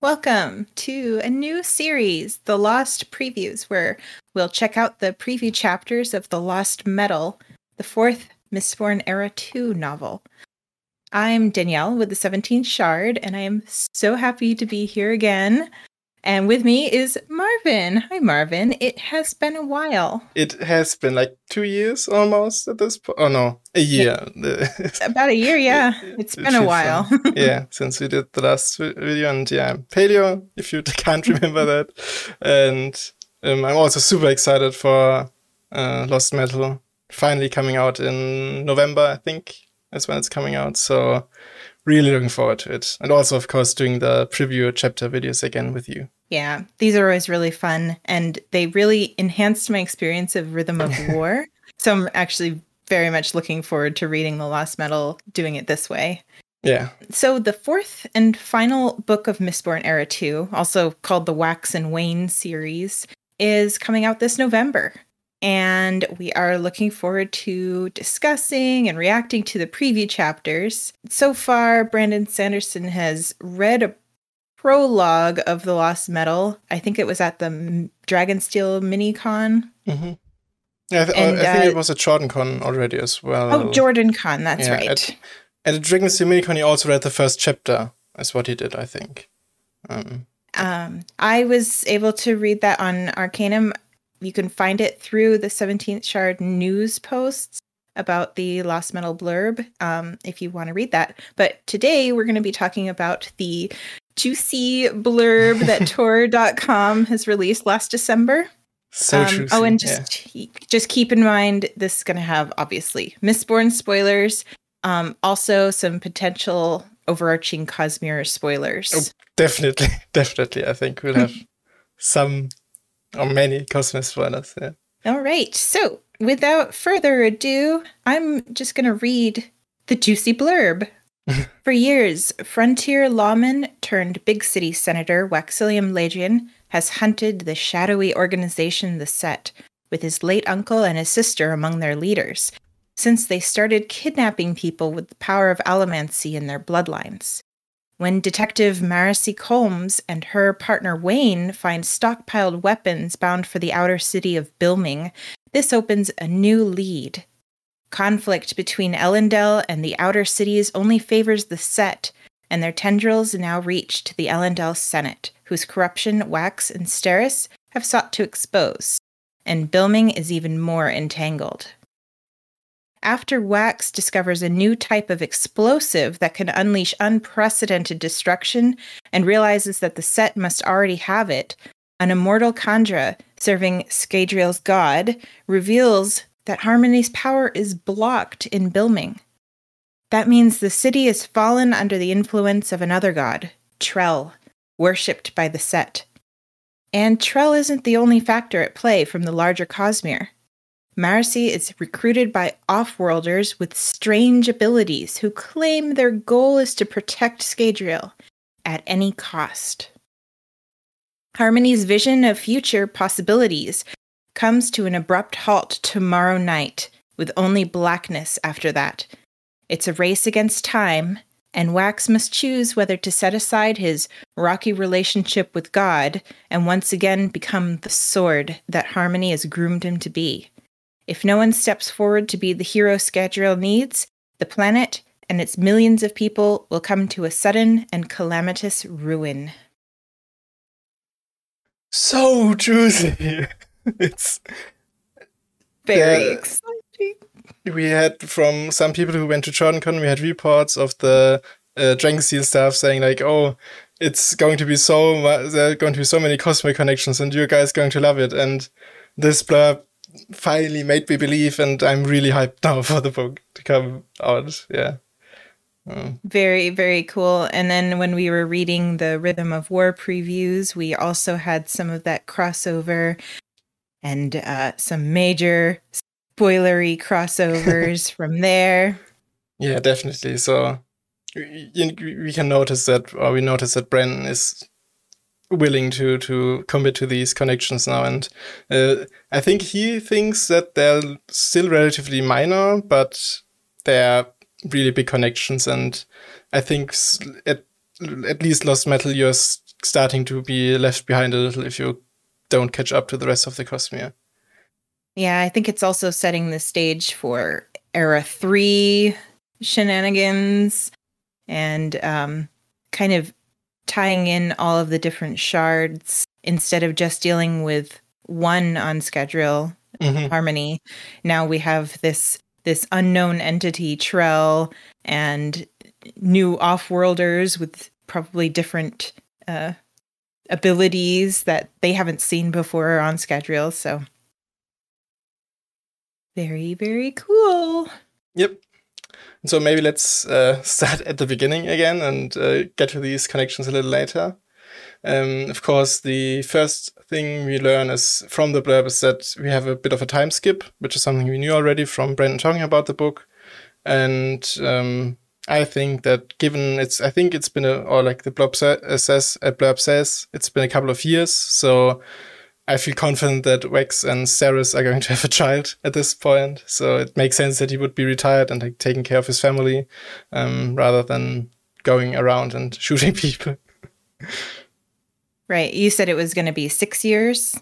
Welcome to a new series, The Lost Previews, where we'll check out the preview chapters of The Lost Metal, the fourth Mistborn Era 2 novel. I'm Danielle with the 17th Shard, and I am so happy to be here again. And with me is Marvin. Hi, Marvin. It has been a while. It has been like two years almost at this point. Oh, no, a year. About a year, yeah. It's been a while. yeah, since we did the last video. And yeah, Paleo, if you can't remember that. And um, I'm also super excited for uh, Lost Metal finally coming out in November, I think, is when it's coming out. So really looking forward to it. And also, of course, doing the preview chapter videos again with you. Yeah, these are always really fun and they really enhanced my experience of Rhythm of War. so I'm actually very much looking forward to reading The Lost Metal doing it this way. Yeah. So the fourth and final book of Mistborn Era 2, also called the Wax and Wane series, is coming out this November and we are looking forward to discussing and reacting to the preview chapters. So far, Brandon Sanderson has read a prologue of The Lost Metal. I think it was at the Dragonsteel MiniCon. Mm-hmm. Yeah, I, th- and, I think uh, it was at Jordan Con already as well. Oh, Jordan Con, that's yeah, right. At, at the Dragonsteel mini con, he also read the first chapter. That's what he did, I think. Um, um, I was able to read that on Arcanum you can find it through the 17th Shard news posts about the Lost Metal blurb um, if you want to read that. But today we're going to be talking about the juicy blurb that Tor.com has released last December. So um, Oh, and just yeah. just keep in mind this is going to have obviously Mistborn spoilers, um, also some potential overarching Cosmere spoilers. Oh, definitely, definitely. I think we'll have some or many Cosmere spoilers, yeah. All right. So, without further ado, I'm just going to read the juicy blurb. For years, frontier lawman turned big city senator Waxillium Ladrian has hunted the shadowy organization The Set, with his late uncle and his sister among their leaders, since they started kidnapping people with the power of allomancy in their bloodlines. When Detective Marasi Combs and her partner Wayne find stockpiled weapons bound for the outer city of Bilming, this opens a new lead. Conflict between Elendel and the outer cities only favors the set, and their tendrils now reach to the Elendel Senate, whose corruption Wax and Steris have sought to expose. And Bilming is even more entangled. After Wax discovers a new type of explosive that can unleash unprecedented destruction and realizes that the set must already have it, an immortal Kandra, serving Scadrial's god, reveals that Harmony's power is blocked in Bilming. That means the city has fallen under the influence of another god, Trell, worshipped by the set. And Trell isn't the only factor at play from the larger Cosmere. Marasi is recruited by offworlders with strange abilities who claim their goal is to protect Scadrial at any cost. Harmony's vision of future possibilities comes to an abrupt halt tomorrow night, with only blackness after that. It's a race against time, and Wax must choose whether to set aside his rocky relationship with God and once again become the sword that Harmony has groomed him to be. If no one steps forward to be the hero Scadrial needs, the planet and its millions of people will come to a sudden and calamitous ruin. So juicy. it's very uh, exciting. We had from some people who went to JordanCon, we had reports of the uh, Dragonsteel staff saying like, "Oh, it's going to be so there are going to be so many cosmic connections, and you guys going to love it." And this blurb finally made me believe, and I'm really hyped now for the book to come out. Yeah. Mm. Very, very cool. And then when we were reading the Rhythm of War previews, we also had some of that crossover and uh, some major spoilery crossovers from there. Yeah, definitely. So we can notice that, or we notice that Bren is willing to to commit to these connections now and uh, i think he thinks that they're still relatively minor but they're really big connections and i think at at least lost metal you're starting to be left behind a little if you don't catch up to the rest of the Cosmere. Yeah, I think it's also setting the stage for Era 3 shenanigans and um, kind of tying in all of the different shards instead of just dealing with one on schedule Mhm. harmony now we have this this unknown entity trell and new off-worlders with probably different uh abilities that they haven't seen before on schedule so very very cool Yep. So maybe let's uh, start at the beginning again and uh, get to these connections a little later. Um, of course, the first thing we learn is from the blurb is that we have a bit of a time skip, which is something we knew already from Brandon talking about the book. And um, I think that given it's, I think it's been a, or like the blurb says, uh, blurb says, it's been a couple of years. So I feel confident that Wex and Steris are going to have a child at this point. So it makes sense that he would be retired and like, taking care of his family um, rather than going around and shooting people. right you said it was going to be six years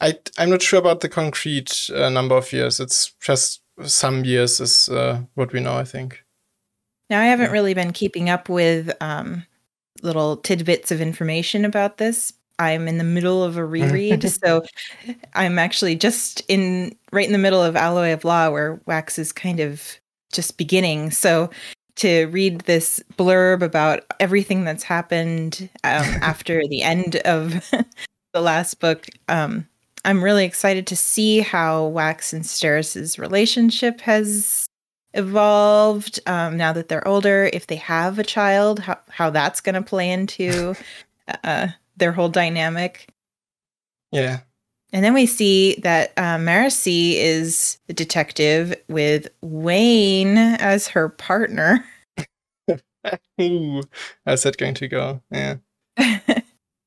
I, I'm not sure about the concrete uh, number of years. It's just some years is uh, what we know, I think. Now, I haven't Yeah. really been keeping up with um, little tidbits of information about this. I'm in the middle of a reread, so I'm actually just in right in the middle of Alloy of Law, where Wax is kind of just beginning. So to read this blurb about everything that's happened um, after the end of the last book, um, I'm really excited to see how Wax and Steris's relationship has evolved um, now that they're older. If they have a child, how how that's going to play into uh, their whole dynamic. Yeah. And then we see that uh, Marasi is a detective with Wayne as her partner. Ooh, how's that going to go? Yeah.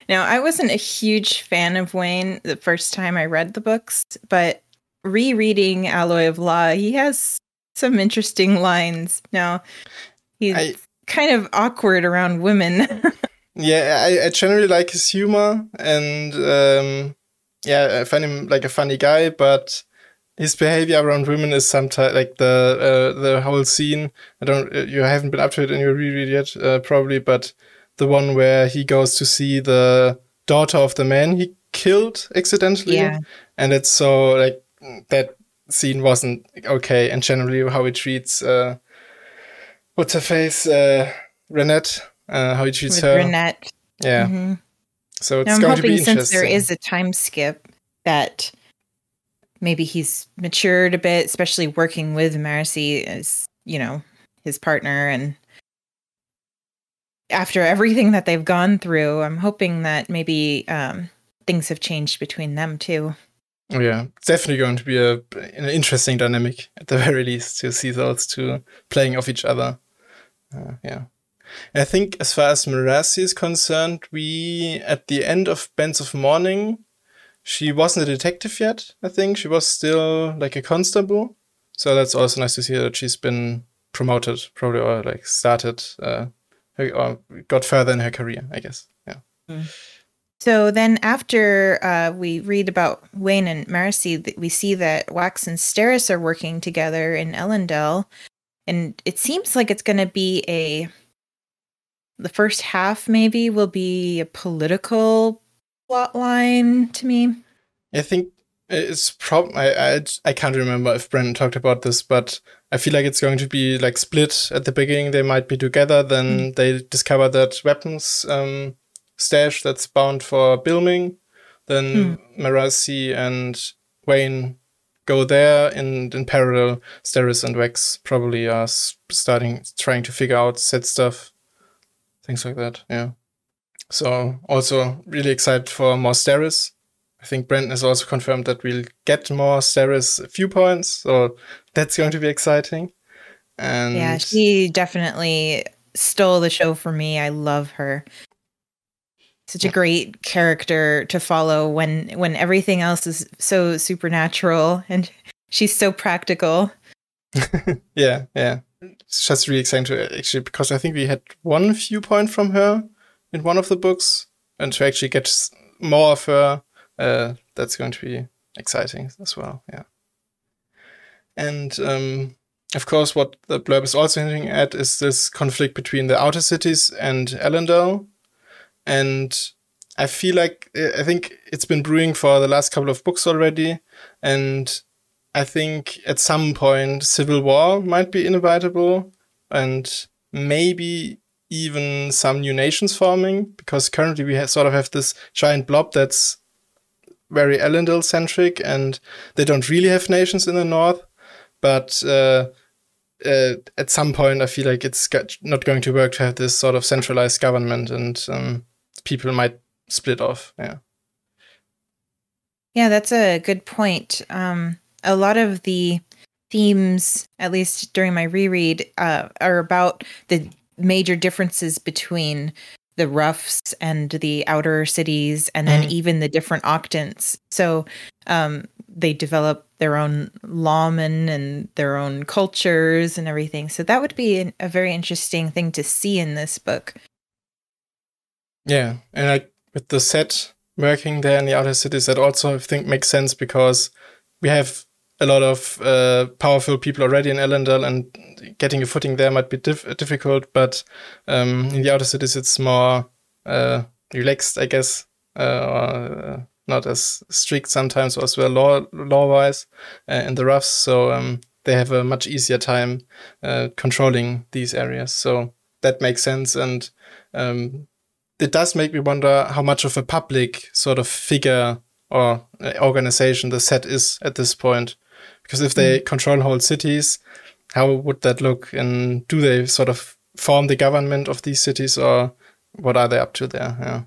now, I wasn't a huge fan of Wayne the first time I read the books, but rereading Alloy of Law, he has some interesting lines. Now, he's I- kind of awkward around women. Yeah, I, I generally like his humor and um, yeah, I find him like a funny guy, but his behavior around women is sometimes like the uh, the whole scene. I don't, uh, you haven't been up to it in your reread yet, uh, probably, but the one where he goes to see the daughter of the man he killed accidentally, Yeah. and it's so like that scene wasn't okay, and generally how he treats uh, what's her face, uh, Renette, uh, how he treats with her. Renette. Yeah. Mhm. So it's Now, I'm going to be hoping since there is a time skip that maybe he's matured a bit, especially working with Marasi as, you know, his partner. And after everything that they've gone through, I'm hoping that maybe um, things have changed between them too. Yeah, it's definitely going to be a an interesting dynamic at the very least to see those two playing off each other. Uh, yeah. I think as far as Marasi is concerned, we at the end of Bands of Mourning, she wasn't a detective yet. I think she was still like a constable. So that's also nice to see that she's been promoted, probably or like started, uh, her- or got further in her career. I guess. Yeah. So then, after uh, we read about Wayne and Marasi, we see that Wax and Steris are working together in Elendel, and it seems like it's going to be a. The first half maybe will be a political plot line to me. I think it's prob I, I I can't remember if Brandon talked about this, but I feel like it's going to be like split at the beginning. They might be together, then they discover that weapons um, stash that's bound for Bilming. Then hmm. Marasi and Wayne go there, and in parallel, Steris and Wex probably are starting trying to figure out set stuff, things like that. Yeah. So also really excited for more Steris. I think Brandon has also confirmed that we'll get more Steris viewpoints, so that's going to be exciting. And yeah, she definitely stole the show for me. I love her. Such a great character to follow when when everything else is so supernatural and she's so practical. yeah, yeah, it's just really exciting to actually because I think we had one viewpoint from her in one of the books, and to actually get more of her, uh, that's going to be exciting as well. Yeah. And um, of course, what the blurb is also hinting at is this conflict between the outer cities and Elendel. And I feel like I think it's been brewing for the last couple of books already, and I think at some point civil war might be inevitable, and maybe even some new nations forming because currently we sort of have this giant blob that's very Elendel centric, and they don't really have nations in the north, but. Uh, uh, at some point, I feel like it's not going to work to have this sort of centralized government, and um, people might split off. Yeah. Yeah, that's a good point. Um, a lot of the themes, at least during my reread, uh, are about the major differences between the roughs and the outer cities, and then mm. even the different octants. So um, they develop their own lawmen and their own cultures and everything. So that would be an, a very interesting thing to see in this book. Yeah, and I with the set working there in the outer cities, that also I think makes sense because we have a lot of uh, powerful people already in Elendel, and getting a footing there might be dif- difficult. But um, in the outer cities, it's more uh, relaxed, I guess, uh, or uh, not as strict sometimes, as well law law wise uh, in the roughs. So um, they have a much easier time uh, controlling these areas. So that makes sense, and um, it does make me wonder how much of a public sort of figure or uh, organization the set is at this point. Because if they mm. control whole cities, how would that look? And do they sort of form the government of these cities or what are they up to there? Yeah.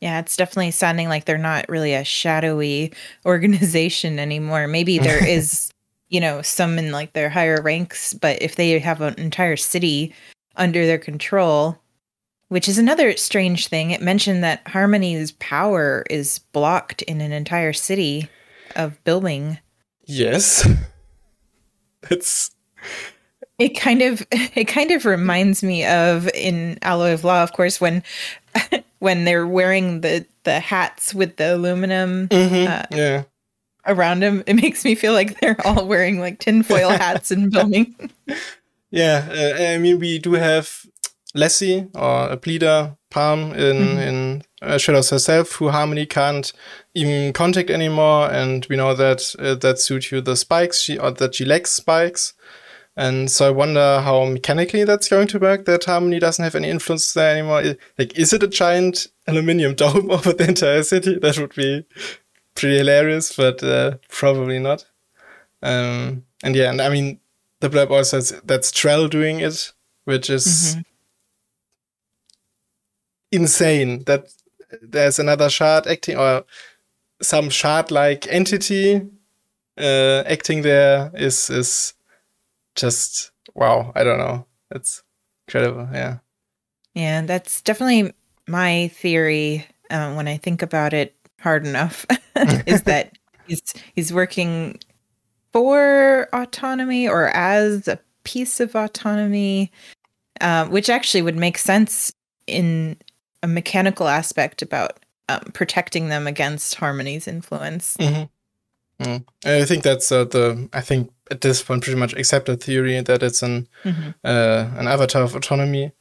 Yeah, it's definitely sounding like they're not really a shadowy organization anymore. Maybe there is, you know, some in like their higher ranks, but if they have an entire city under their control, which is another strange thing. It mentioned that Harmony's power is blocked in an entire city of Bilming. Yes. It's it kind of it kind of reminds me of in Alloy of Law, of course, when when they're wearing the the hats with the aluminum mm-hmm. uh, yeah. around them. It makes me feel like they're all wearing like tinfoil hats and Bilming. Yeah, uh, I mean we do have Lessie or a Bleeder, Paalm in mm-hmm. in uh, Shadows of Self, who Harmony can't even contact anymore, and we know that uh, that's due to the spikes she or that she lacks spikes. And so I wonder how mechanically that's going to work. That Harmony doesn't have any influence there anymore. Like, is it a giant aluminium dome over the entire city? That would be pretty hilarious, but uh, probably not. Um, and yeah, and I mean, the blurb also says that's Trell doing it, which is mm-hmm insane that there's another shard acting or some shard like entity uh, acting there is is just wow i don't know. It's incredible yeah. Yeah that's definitely my theory uh, when i think about it hard enough is that he's he's working for autonomy or as a piece of autonomy uh, which actually would make sense in a mechanical aspect about um, protecting them against Harmony's influence. Mm-hmm. Mm. I think that's uh, the I think at this point pretty much accepted theory that it's an mm-hmm. uh, an avatar of autonomy,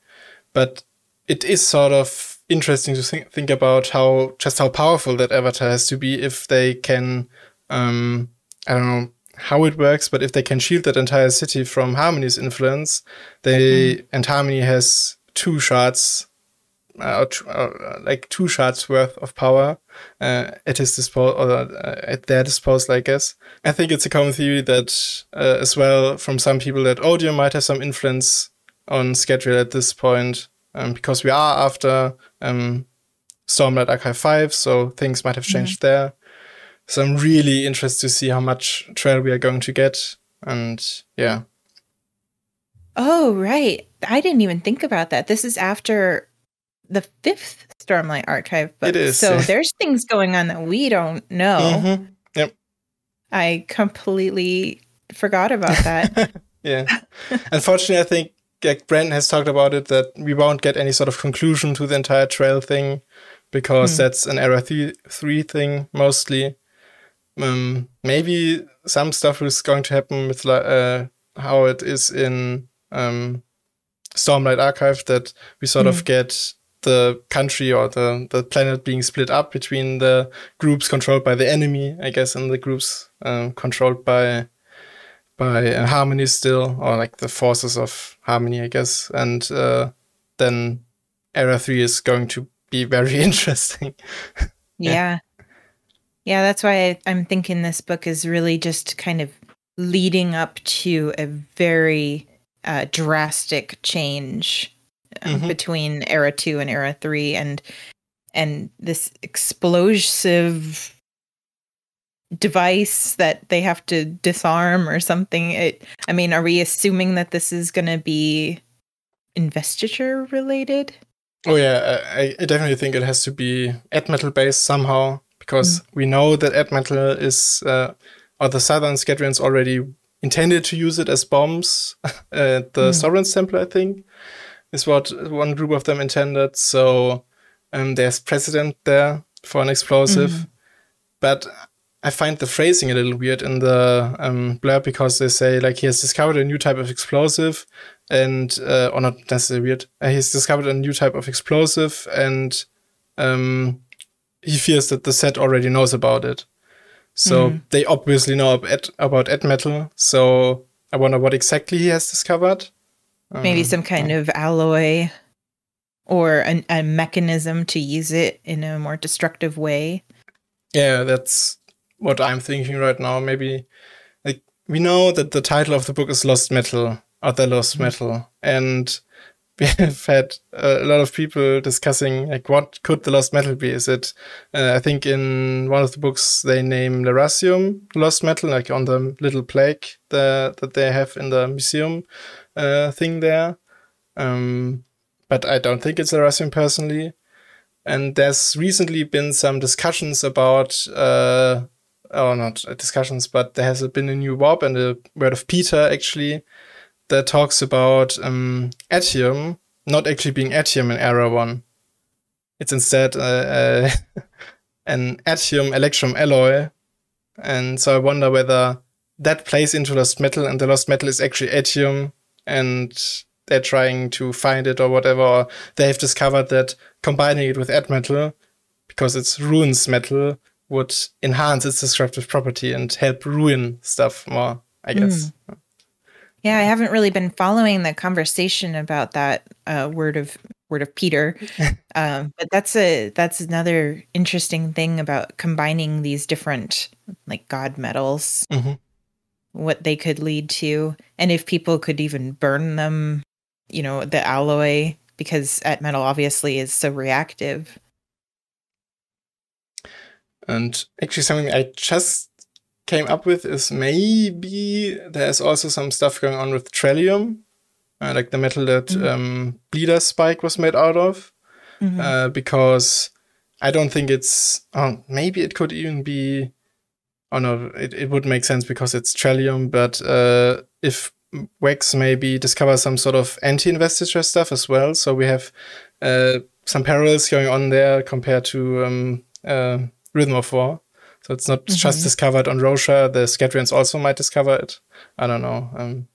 but it is sort of interesting to think, think about how just how powerful that avatar has to be if they can um, I don't know how it works, but if they can shield that entire city from Harmony's influence, they mm-hmm. and Harmony has two shards uh, uh, like two shards worth of power uh, at his disposal or uh, at their disposal, I guess. I think it's a common theory that uh, as well from some people that Odium might have some influence on Scadrial at this point um, because we are after um, Stormlight Archive 5, so things might have changed mm-hmm. there. So I'm really interested to see how much Trell we are going to get. And yeah. Oh, right. I didn't even think about that. This is after the fifth Stormlight Archive book. It is. So there's things going on that we don't know. Mm-hmm. Yep. I completely forgot about that. yeah. Unfortunately, I think like Brandon has talked about it that we won't get any sort of conclusion to the entire Trell thing because mm. that's an Era th- 3 thing mostly. Um, maybe some stuff is going to happen with uh, how it is in um, Stormlight Archive that we sort mm. of get the country or the, the planet being split up between the groups controlled by the enemy, I guess, and the groups um, controlled by by uh, Harmony still, or like the forces of Harmony, I guess. And uh, then Era 3 is going to be very interesting. yeah. yeah. Yeah, that's why I, I'm thinking this book is really just kind of leading up to a very uh, drastic change mm-hmm. between era 2 and era 3 and and this explosive device that they have to disarm or something it i mean are we assuming that this is going to be investiture related oh yeah I, I definitely think it has to be ettmetal based somehow because mm. we know that ettmetal is uh, or the southern Scadrians already intended to use it as bombs at the mm. Sovereign's Temple, I think, is what one group of them intended. So um, there's precedent there for an explosive. Mm. But I find the phrasing a little weird in the um, blurb because they say like he has discovered a new type of explosive and uh, or not necessarily weird. Uh, he's discovered a new type of explosive and um, he fears that the set already knows about it. So mm. they obviously know about, about ettmetal. So I wonder what exactly he has discovered. Maybe um, some kind of alloy or an, a mechanism to use it in a more destructive way. Yeah, that's what I'm thinking right now. Maybe like we know that the title of the book is Lost Metal, or the Lost mm-hmm. Metal, and we have had a lot of people discussing like what could the lost metal be is it uh, i think in one of the books they name lerasium lost metal like on the little plaque the, that they have in the museum uh, thing there um, but i don't think it's lerasium personally and there's recently been some discussions about uh, or not discussions but there has been a new warp and a word of peter actually that talks about um, Atium not actually being Atium in Era 1. It's instead uh, uh, an Atium Electrum alloy. And so I wonder whether that plays into Lost Metal and the Lost Metal is actually Atium and they're trying to find it or whatever. Or they have discovered that combining it with ettmetal, because it's ruins metal, would enhance its destructive property and help ruin stuff more, I guess. Mm. Yeah, I haven't really been following the conversation about that uh, word of word of Peter, um, but that's a that's another interesting thing about combining these different like god metals, mm-hmm. What they could lead to, and if people could even burn them, you know, the alloy because ettmetal obviously is so reactive. And actually, something I just came up with is maybe there's also some stuff going on with Trellium, uh, like the metal that mm-hmm. um, Bleeder Spike was made out of, mm-hmm. uh, because I don't think it's. Oh, maybe it could even be. Oh no, it, it would make sense because it's Trellium, but uh, if Wex maybe discover some sort of anti-investiture stuff as well, so we have uh, some parallels going on there compared to um, uh, Rhythm of War. So it's not mm-hmm. just discovered on Roshar. The Scadrians also might discover it. I don't know. Um,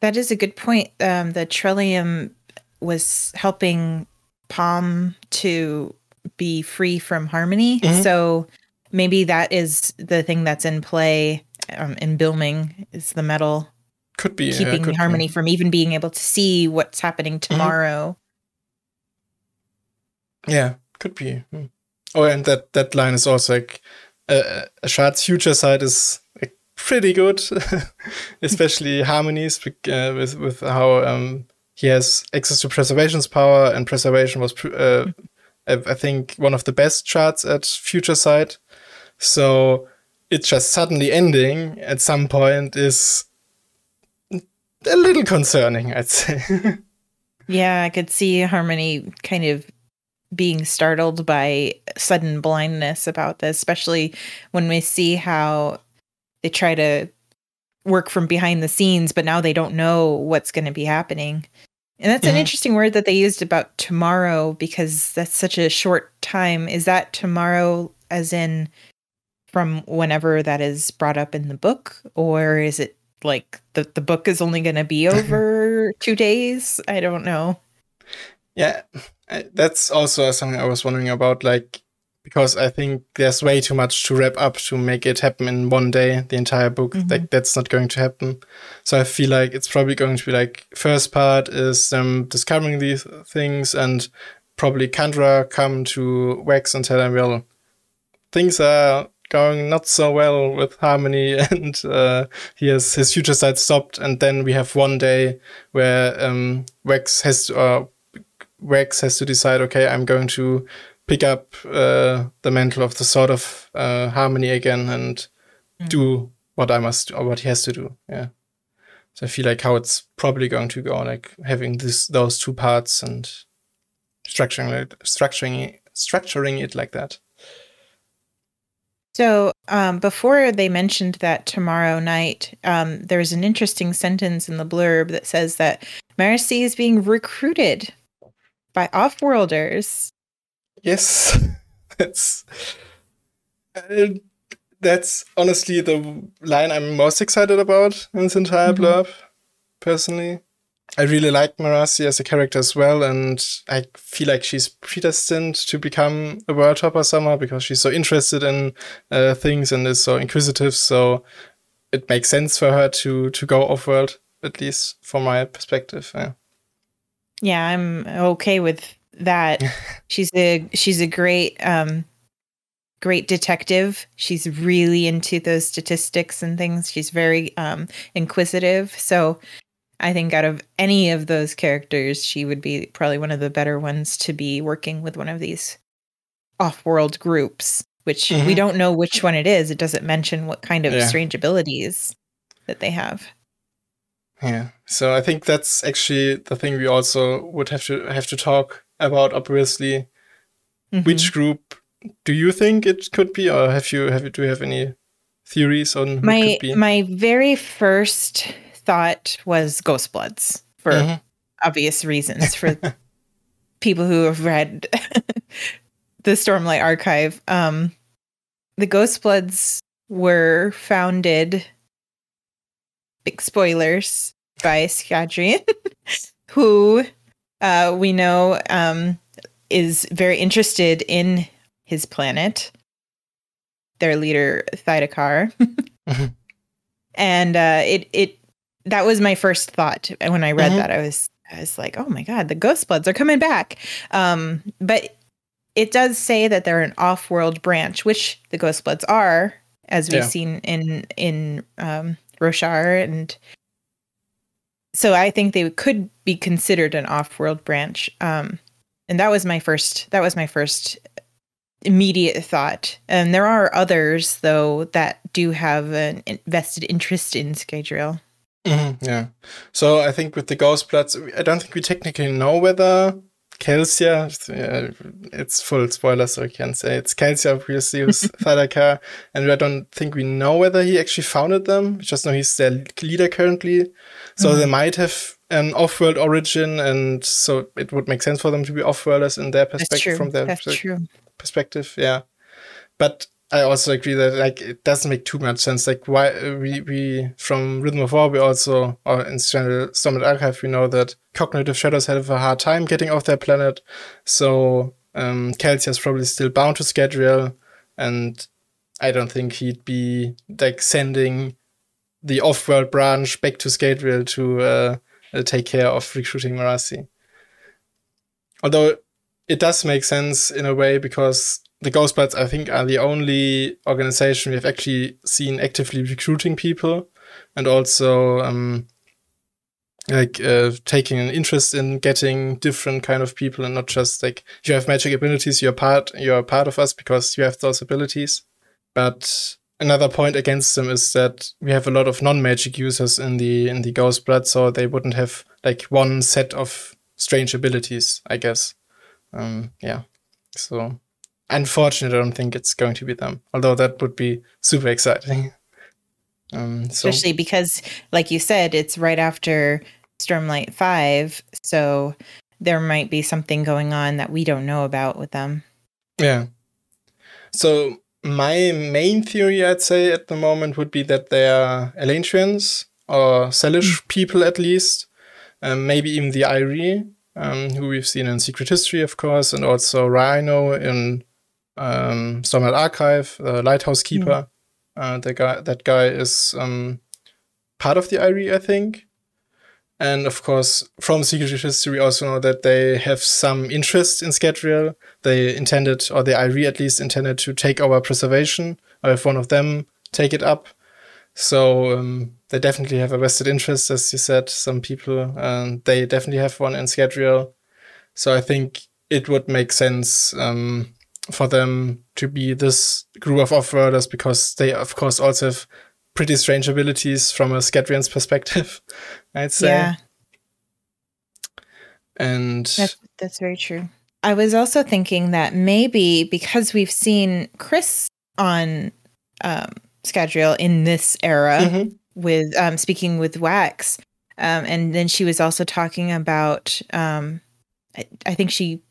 that is a good point. Um, the Trellium was helping Paalm to be free from harmony. Mm-hmm. So maybe that is the thing that's in play um, in Bilming is the metal. Could be keeping yeah, could harmony be. from even being able to see what's happening mm-hmm. tomorrow. Mm-hmm. Yeah, could be. Hmm. Oh, and that that line is also like uh, Shard's future sight is like, pretty good, especially harmonies uh, with with how um, he has access to preservation's power, and preservation was, uh, I think, one of the best shards at future sight. So it's just suddenly ending at some point is a little concerning, I'd say. yeah, I could see Harmony kind of being startled by sudden blindness about this, especially when we see how they try to work from behind the scenes, but now they don't know what's going to be happening. And that's mm-hmm. an interesting word that they used about tomorrow because that's such a short time. Is that tomorrow as in from whenever that is brought up in the book? Or is it like the, the book is only going to be over two days? I don't know. Yeah, that's also something I was wondering about. Like, because I think there's way too much to wrap up to make it happen in one day, the entire book. Mm-hmm. Like that's not going to happen. So I feel like it's probably going to be like first part is them discovering these things and probably Kandra come to Wax and tell them, well, things are going not so well with Harmony and uh, he has his future sight stopped and then we have one day where um, Wax has to, uh, Wax has to decide, okay, I'm going to pick up uh, the mantle of the sword of uh, harmony again and mm. do what I must or what he has to do. Yeah. So I feel like how it's probably going to go, like having this those two parts and structuring it, structuring structuring it like that. So um, before they mentioned that tomorrow night, um, there's an interesting sentence in the blurb that says that Marasi is being recruited by off-worlders Yes, that's uh, that's honestly the line I'm most excited about in this entire mm-hmm. blurb. Personally, I really like Marasi as a character as well, and I feel like she's predestined to become a worldhopper somehow because she's so interested in uh, things and is so inquisitive. So it makes sense for her to to go off world, at least from my perspective. Yeah. Yeah, I'm okay with that she's a she's a great um great detective. She's really into those statistics and things. She's very um inquisitive. So I think out of any of those characters, she would be probably one of the better ones to be working with one of these off-world groups, which mm-hmm. we don't know which one it is. It doesn't mention what kind of yeah. strange abilities that they have. Yeah. So I think that's actually the thing we also would have to have to talk about obviously mm-hmm. which group do you think it could be or have you have you do you have any theories on my my very first thought was ghost bloods for mm-hmm. obvious reasons for people who have read the stormlight archive um the ghost bloods were founded big spoilers by Scadrian who uh, we know um, is very interested in his planet, their leader Thaidakar. mm-hmm. And uh, it it that was my first thought when I read mm-hmm. that. I was I was like, oh my god, the Ghost Bloods are coming back. Um, but it does say that they're an off-world branch, which the Ghost Bloods are, as we've yeah. seen in in um, Roshar and so I think they could be considered an off-world branch. Um, and that was my first. That was my first immediate thought. And there are others though that do have an vested interest in Scadrial. Mm-hmm, yeah. So I think with the Ghost Bloods, I don't think we technically know whether Kelsier, it's full spoiler, so I can say it's Kelsier, obviously, who's Thaidakar, and I don't think we know whether he actually founded them. We just know he's their leader currently. So mm-hmm. they might have an off-world origin, and so it would make sense for them to be off-worlders in their perspective, from their perspective. Yeah, but I also agree that like it doesn't make too much sense. Like why we we from Rhythm of War we also or in general Stormlight Archive we know that cognitive shadows have a hard time getting off their planet. So um is probably still bound to Scadrial and I don't think he'd be like sending the off-world branch back to Scadrial to uh, uh, take care of recruiting Marasi. Although it does make sense in a way because the Ghost Bloods, I think, are the only organization we've actually seen actively recruiting people and also um, like uh, taking an interest in getting different kind of people and not just like you have magic abilities, you're part you're a part of us because you have those abilities. But another point against them is that we have a lot of non-magic users in the in the Ghost Blood, so they wouldn't have like one set of strange abilities, I guess. Um, yeah, so unfortunately, I don't think it's going to be them. Although that would be super exciting. Um, so. Especially because, like you said, it's right after Stormlight 5. So there might be something going on that we don't know about with them. Yeah. So my main theory, I'd say, at the moment would be that they are Elantrians or Selish mm. people at least, um, maybe even the Aerie, um, who we've seen in Secret History, of course, and also Riino in um, Stormlight Archive, the Lighthouse Keeper. Mm. Uh, the guy, that guy is um, part of the Aerie, I think. And of course, from Secret History, we also know that they have some interest in Scadrial. They intended, or the Aerie at least intended to take over preservation, or if one of them take it up. So um, they definitely have a vested interest, as you said. Some people, and they definitely have one in Scadrial. So I think it would make sense um, for them to be this group of off-worlders because they, of course, also have pretty strange abilities from a Scadrian's perspective, I'd say. Yeah. And that's, that's very true. I was also thinking that maybe because we've seen Khriss on um, Scadrial in this era mm-hmm. with um, speaking with Wax, um, and then she was also talking about. Um, I, I think she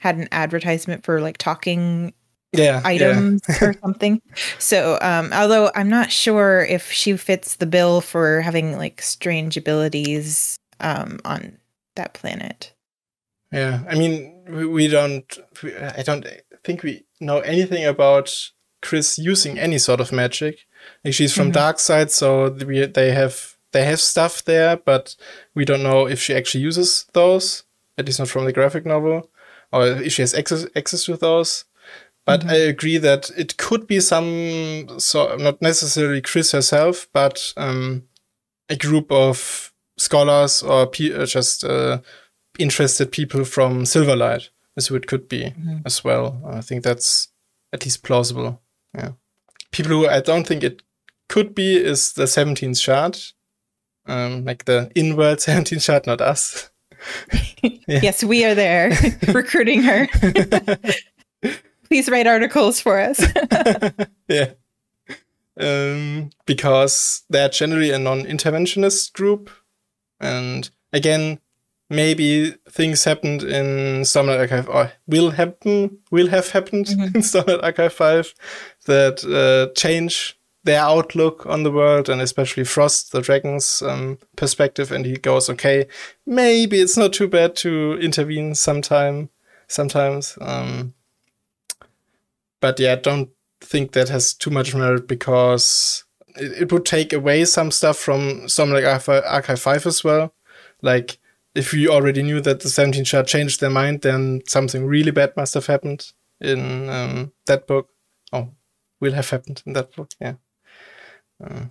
had an advertisement for like talking yeah, items yeah. or something. So, um, although I'm not sure if she fits the bill for having like strange abilities um, on that planet. Yeah, I mean, we, we don't. We, I don't think we know anything about Khriss using any sort of magic. Like she's from mm-hmm. dark side, so we, they have they have stuff there, but we don't know if she actually uses those. At least not from the graphic novel, or if she has access access to those. But mm-hmm. I agree that it could be some, so not necessarily Khriss herself, but um, a group of scholars or pe- uh, just uh, interested people from Silverlight, as who it could be mm-hmm. as well. I think that's at least plausible. Yeah. People who I don't think it could be is the 17th shard, um, like the inward 17th shard, not us. yes, we are there recruiting her. Please write articles for us. yeah. Um, because they're generally a non interventionist group. And again, maybe things happened in Stormlight Archive or will happen, will have happened mm-hmm. in Stormlight Archive 5 that uh, change their outlook on the world and especially Frost, the dragon's um, perspective. And he goes, okay, maybe it's not too bad to intervene sometime, sometimes. Um, but yeah, I don't think that has too much merit because it, it would take away some stuff from Stormlight Archive 5 as well. Like, if we already knew that the 17 shard changed their mind, then something really bad must have happened in um, that book. Oh, will have happened in that book, yeah. Uh,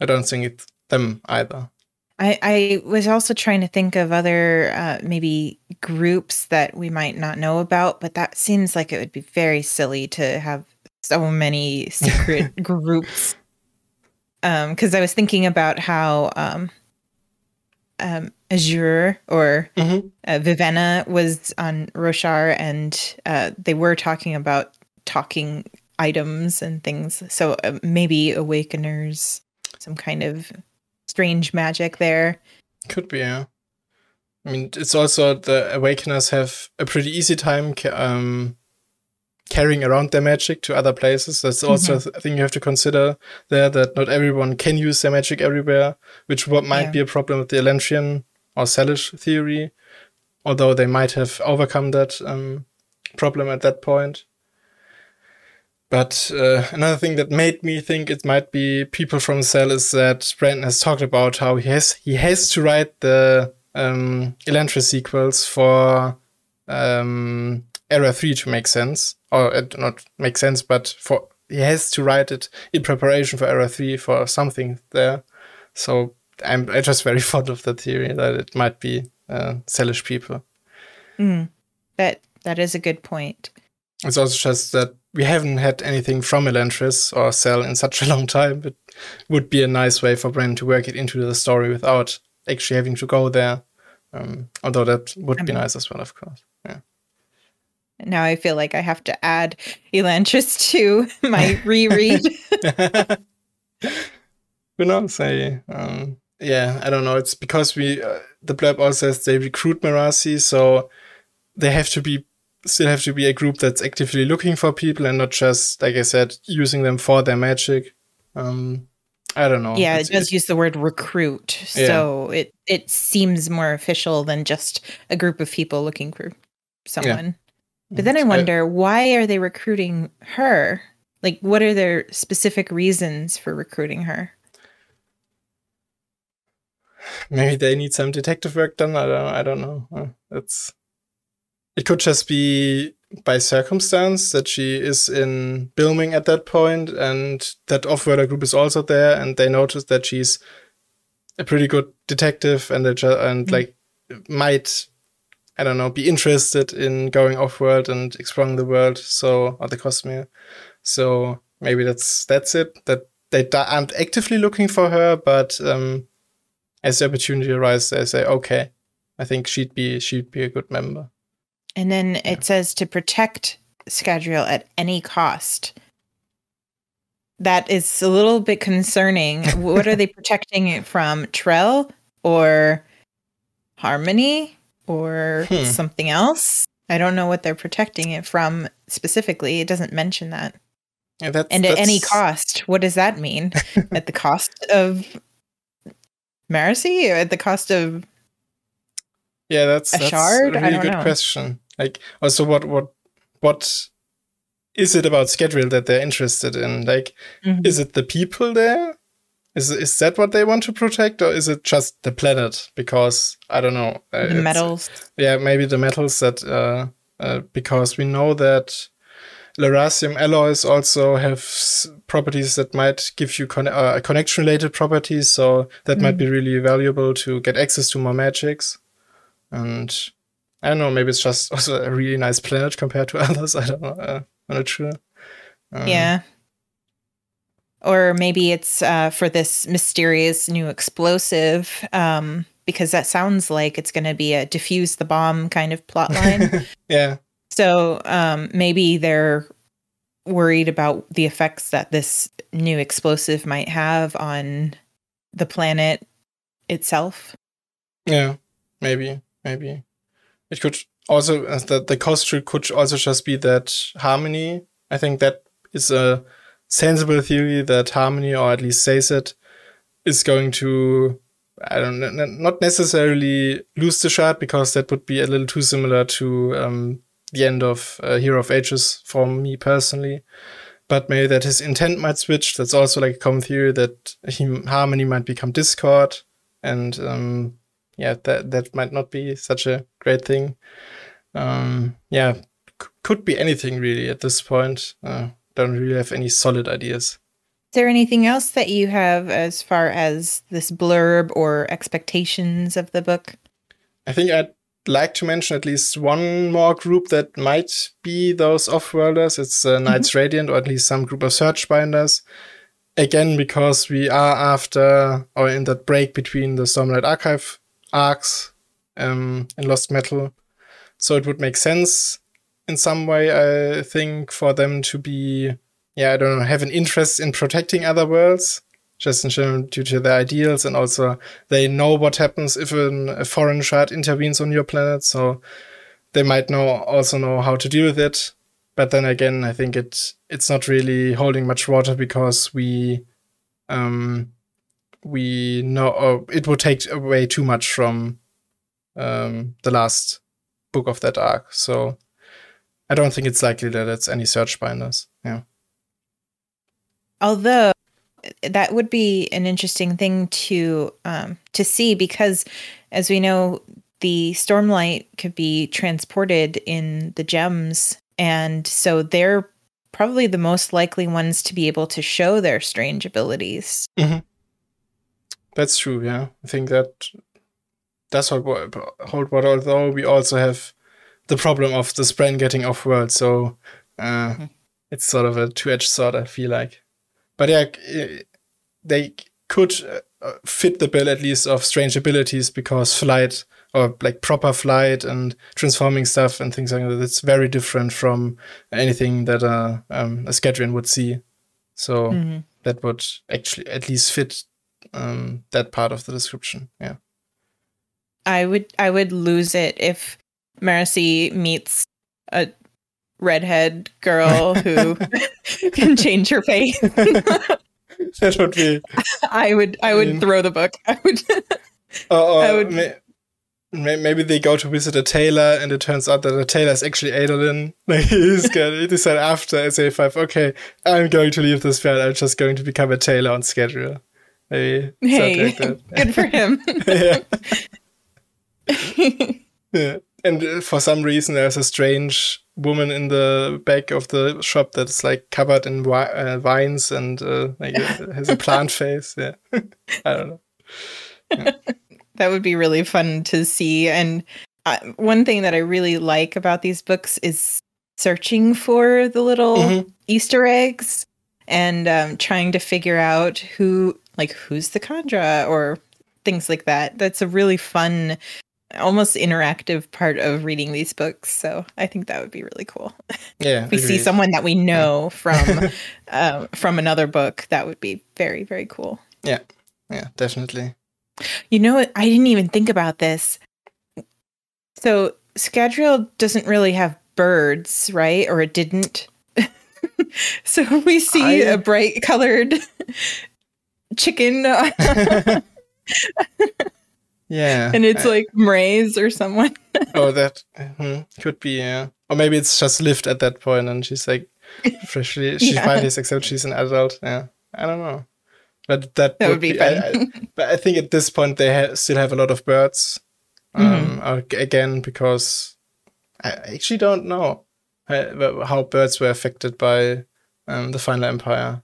I don't think it's them either. I, I was also trying to think of other uh, maybe groups that we might not know about, but that seems like it would be very silly to have so many secret groups. Because um, I was thinking about how um, um, Azure or mm-hmm. uh, Vivenna was on Roshar, and uh, they were talking about talking items and things. So uh, maybe Awakeners, some kind of strange magic there. Could be, yeah. I mean, it's also the Awakeners have a pretty easy time ca- um, carrying around their magic to other places. That's also mm-hmm. a thing you have to consider there that not everyone can use their magic everywhere, which what might yeah. be a problem with the Elantrian or Selish theory, although they might have overcome that um, problem at that point. But uh, another thing that made me think it might be people from Sel is that Brandon has talked about how he has he has to write the um, Elantris sequels for um, Era Three to make sense, or uh, not make sense, but for he has to write it in preparation for Era Three for something there. So I'm, I'm just very fond of the theory that it might be uh, Selish people. Mm, that that is a good point. It's also just that we haven't had anything from Elantris or Sel in such a long time. It would be a nice way for Brandon to work it into the story without actually having to go there. Um, although that would I be mean, nice as well, of course. Yeah. Now I feel like I have to add Elantris to my reread. Who knows? I, um, yeah, I don't know. It's because we uh, the blurb also says they recruit Marasi, so they have to be still have to be a group that's actively looking for people and not just like I said using them for their magic. Um, I don't know. Yeah, it's, it does use the word recruit, yeah. so it it seems more official than just a group of people looking for someone. Yeah. But then I wonder I, why are they recruiting her? Like, what are their specific reasons for recruiting her? Maybe they need some detective work done. I don't. I don't know. Uh, it's. It could just be by circumstance that she is in Bilming at that point, and that Offworlder group is also there, and they notice that she's a pretty good detective, and and mm-hmm. like might I don't know be interested in going off world and exploring the world. So or the Cosmere. So maybe that's that's it. That they aren't actively looking for her, but um, as the opportunity arises, they say, okay, I think she'd be she'd be a good member. And then yeah. it says to protect Scadrial at any cost. That is a little bit concerning. what are they protecting it from? Trell or Harmony or hmm. something else? I don't know what they're protecting it from specifically. It doesn't mention that. Yeah, that's, and at that's... any cost, what does that mean? at the cost of Marasi or at the cost of yeah, that's a that's shard. A really good know. question. Like, also, what what what is it about Scadrial that they're interested in? Like, mm-hmm. is it the people there? Is is that what they want to protect, or is it just the planet? Because I don't know. Uh, the metals. Yeah, maybe the metals that. Uh, uh, because we know that Lerasium alloys also have properties that might give you con- uh, connection related properties, so that mm. might be mm. really valuable to get access to more magics. And I don't know, maybe it's just also a really nice planet compared to others. I don't know. Uh, I'm not sure. Um, yeah. Or maybe it's uh, for this mysterious new explosive, um, because that sounds like it's going to be a diffuse the bomb kind of plot line. yeah. So um, maybe they're worried about the effects that this new explosive might have on the planet itself. Yeah, maybe, maybe. It could also uh, the the cost could also just be that harmony. I think that is a sensible theory that harmony, or at least Sazed, is going to I don't know, not necessarily lose the shard because that would be a little too similar to um, the end of uh, Hero of Ages for me personally. But maybe that his intent might switch. That's also like a common theory that he, Harmony might become Discord, and um, yeah, that that might not be such a great thing. Um, yeah, c- could be anything really at this point. Uh, don't really have any solid ideas. Is there anything else that you have as far as this blurb or expectations of the book? I think I'd like to mention at least one more group that might be those off-worlders. It's uh, Knights mm-hmm. Radiant, or at least some group of Surgebinders. Again, because we are after or in that break between the Stormlight Archive arcs um, in Lost Metal, so it would make sense in some way. I think for them to be, yeah, I don't know, have an interest in protecting other worlds just in general due to their ideals and also they know what happens if an, a foreign shard intervenes on your planet so they might know also know how to deal with it but then again i think it it's not really holding much water because we um we know or it would take away too much from um the last book of that arc so i don't think it's likely that it's any Surgebinders yeah although that would be an interesting thing to um, to see because, as we know, the stormlight could be transported in the gems, and so they're probably the most likely ones to be able to show their strange abilities. Mm-hmm. That's true. Yeah, I think that does hold, hold water. Although we also have the problem of the Spren getting off world, so uh, mm-hmm. it's sort of a two edged sword. I feel like but yeah, they could uh, fit the bill at least of strange abilities because flight or like proper flight and transforming stuff and things like that. It's very different from anything that a, um, a Scadrian would see. So mm-hmm. that would actually at least fit um, that part of the description. Yeah. I would I would lose it if Marcy meets a redhead girl who can change her face. that would be. I would I would I mean, throw the book. I would. or, I would. May, maybe they go to visit a tailor, and it turns out that the tailor is actually Adolin. Like he's gonna decide after SA5. Okay, I'm going to leave this field. I'm just going to become a tailor on Scadrial. Maybe hey, like good for him. yeah. yeah. And uh, for some reason, there's a strange woman in the back of the shop that's like covered in wi- uh, vines and uh, like has a plant face. Yeah, I don't know. Yeah. that would be really fun to see. And uh, one thing that I really like about these books is searching for the little mm-hmm. Easter eggs and um, trying to figure out who, like, who's the Kandra or things like that. That's a really fun almost interactive part of reading these books. So I think that would be really cool. Yeah, we see someone that we know yeah. from uh, from another book. That would be very very cool. Yeah, yeah, definitely. You know, I didn't even think about this. So Scadrial doesn't really have birds, right? Or it didn't. so we see I... a bright colored chicken. Yeah. And it's like Mraize or someone. oh, that hmm, could be, yeah. Or maybe it's just Lift at that point and she's like freshly, she yeah. finally accepts she's an adult. Yeah. I don't know. But that, that would, be, be I, I, but I think at this point they ha- still have a lot of birds. Um, mm-hmm. Again, because I actually don't know how, how birds were affected by um, the final empire.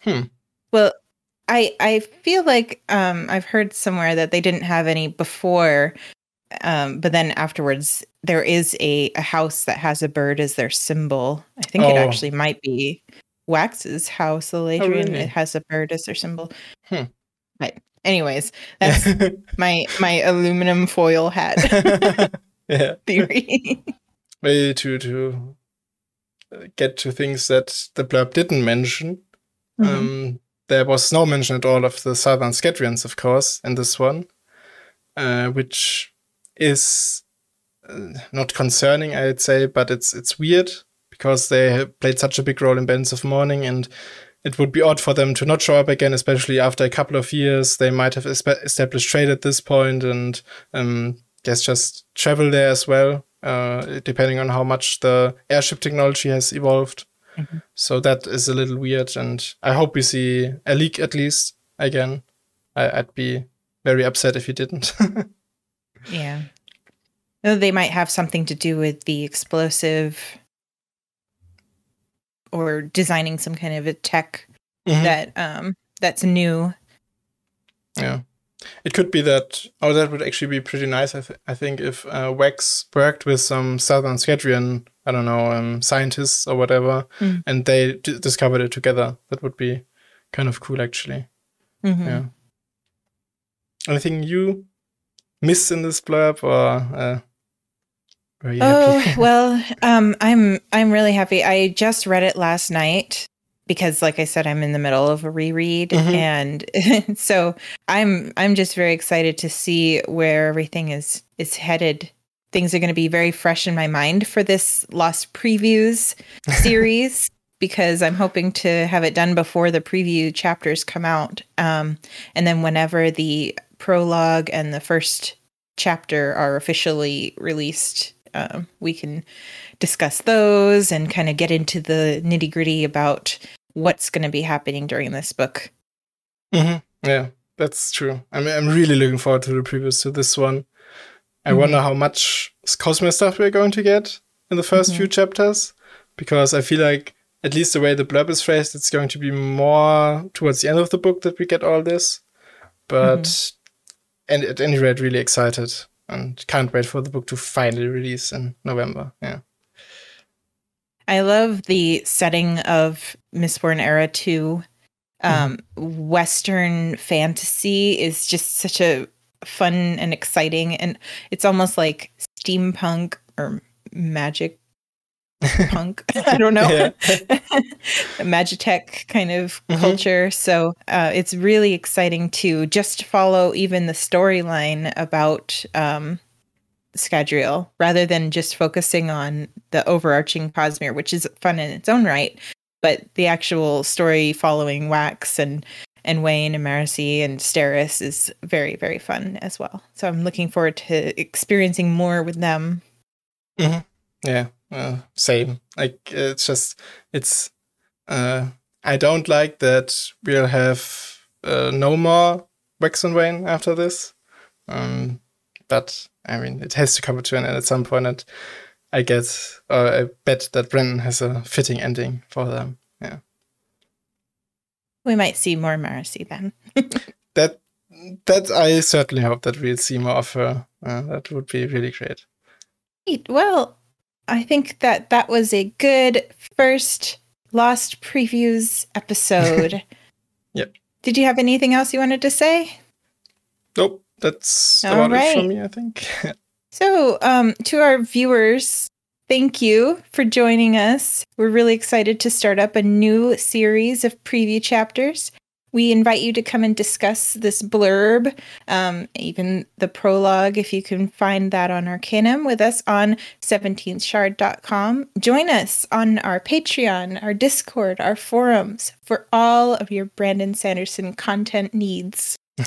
Hmm. Well, I I feel like um, I've heard somewhere that they didn't have any before, um, but then afterwards there is a, a house that has a bird as their symbol. I think oh. it actually might be Wax's house, the Ladrian. Oh, really? It has a bird as their symbol. Hmm. But anyways, that's my my aluminum foil hat yeah. theory. Way to to get to things that the blurb didn't mention. Mm-hmm. Um, there was no mention at all of the Southern Scadrians, of course, in this one, uh, which is uh, not concerning, I'd say, but it's it's weird because they played such a big role in Bands of Mourning, and it would be odd for them to not show up again, especially after a couple of years. They might have established trade at this point, and um, guess just travel there as well, uh, depending on how much the airship technology has evolved. Mm-hmm. So that is a little weird, and I hope we see Allik at least again. I, would be very upset if he didn't. yeah. They might have something to do with the explosive or designing some kind of a tech mm-hmm. that um that's new. Yeah. It could be that, oh, that would actually be pretty nice. I, th- I think if uh, Wax worked with some Southern Scadrian, I don't know, um, scientists or whatever, mm. and they d- discovered it together, that would be kind of cool, actually. Mm-hmm. Yeah. Anything you miss in this blurb, or uh, oh well, um, I'm I'm really happy. I just read it last night, because like I said I'm in the middle of a reread mm-hmm. and so I'm I'm just very excited to see where everything is is headed. Things are going to be very fresh in my mind for this Lost Previews series because I'm hoping to have it done before the preview chapters come out. Um, and then whenever the prologue and the first chapter are officially released, um, we can discuss those and kind of get into the nitty gritty about what's going to be happening during this book. Mm-hmm. Yeah, that's true. I mean, I'm really looking forward to the previews to this one. I mm-hmm. wonder how much Cosmere stuff we're going to get in the 1st mm-hmm. few chapters, because I feel like at least the way the blurb is phrased, it's going to be more towards the end of the book that we get all this. But mm-hmm. and at any rate, really excited and can't wait for the book to finally release in November. Yeah. I love the setting of Mistborn Era 2. Um, mm-hmm. Western fantasy is just such a fun and exciting, and it's almost like steampunk or magic punk. I don't know. Magitech kind of mm-hmm. culture. So uh, it's really exciting to just follow even the storyline about um, Scadrial rather than just focusing on the overarching Cosmere, which is fun in its own right. But the actual story following Wax and and Wayne and Marasi and Steris is very very fun as well. So I'm looking forward to experiencing more with them. Mm-hmm. Yeah, uh, same. Like it's just it's. Uh, I don't like that we'll have uh, no more Wax and Wayne after this. Um, but I mean, it has to come to an end at some point, and I guess or I bet that Brandon has a fitting ending for them. Yeah. We might see more Marasi then. that that I certainly hope that we'll see more of her. Uh, that would be really great. Well, I think that that was a good first Lost Previews episode. yep. Did you have anything else you wanted to say? Nope. That's All about right. it from me, I think. so, um, to our viewers, thank you for joining us. We're really excited to start up a new series of preview chapters. We invite you to come and discuss this blurb, um, even the prologue, if you can find that on Arcanum with us on 17thshard.com. Join us on our Patreon, our Discord, our forums for all of your Brandon Sanderson content needs.